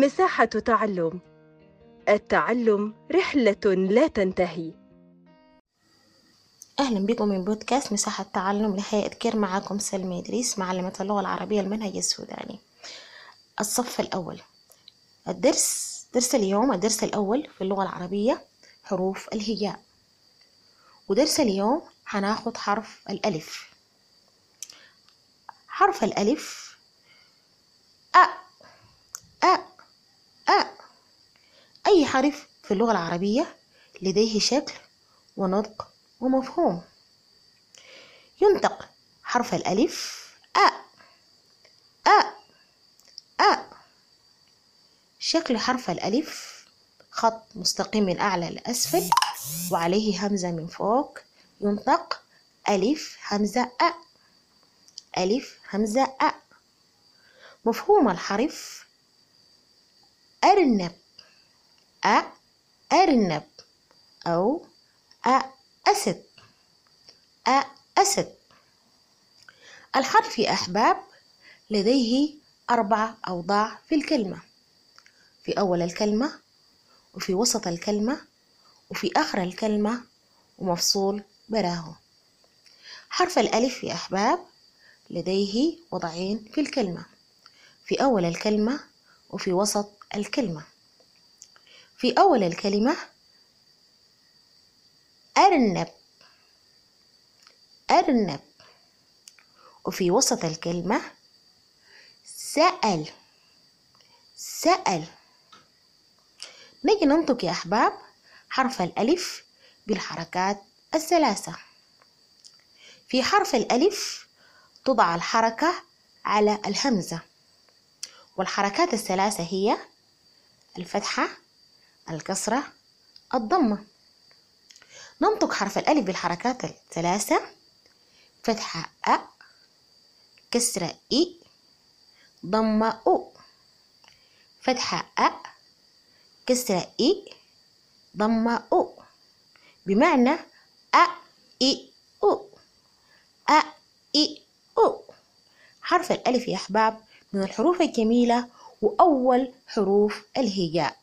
مساحة تعلم. التعلم رحلة لا تنتهي. أهلا بكم من بودكاست مساحة تعلم. لهيئة كير معكم سلمى إدريس معلمة اللغة العربية المنهج السوداني. الصف الأول. الدرس درس اليوم الدرس الأول في اللغة العربية حروف الهجاء ودرس اليوم هناخد حرف الألف. حرف الألف أ أ أي حرف في اللغة العربية لديه شكل ونطق ومفهوم. ينطق حرف الألف أ أ أ. شكل حرف الألف خط مستقيم من أعلى لأسفل وعليه همزة من فوق. ينطق ألف همزة أ ألف همزة أ. مفهوم الحرف أرنب. أرنب أو أسد. أسد. الحرف يا أحباب لديه أربع أوضاع في الكلمة. في أول الكلمة وفي وسط الكلمة وفي آخر الكلمة ومفصول براه حرف الألف يا أحباب لديه وضعين في الكلمة. في أول الكلمة وفي وسط الكلمة. في أول الكلمة أرنب. أرنب. وفي وسط الكلمة سأل. سأل. نجي ننطق يا أحباب حرف الألف بالحركات الثلاثة. في حرف الألف تضع الحركة على الهمزة والحركات الثلاثة هي الفتحة الكسرة الضمة. ننطق حرف الألف بالحركات الثلاثة. فتحة أ كسرة إي ضمة أو فتحة أ كسرة إي ضمة أو بمعنى أ إي أو أ إي أو حرف الألف يا أحباب من الحروف الجميلة وأول حروف الهجاء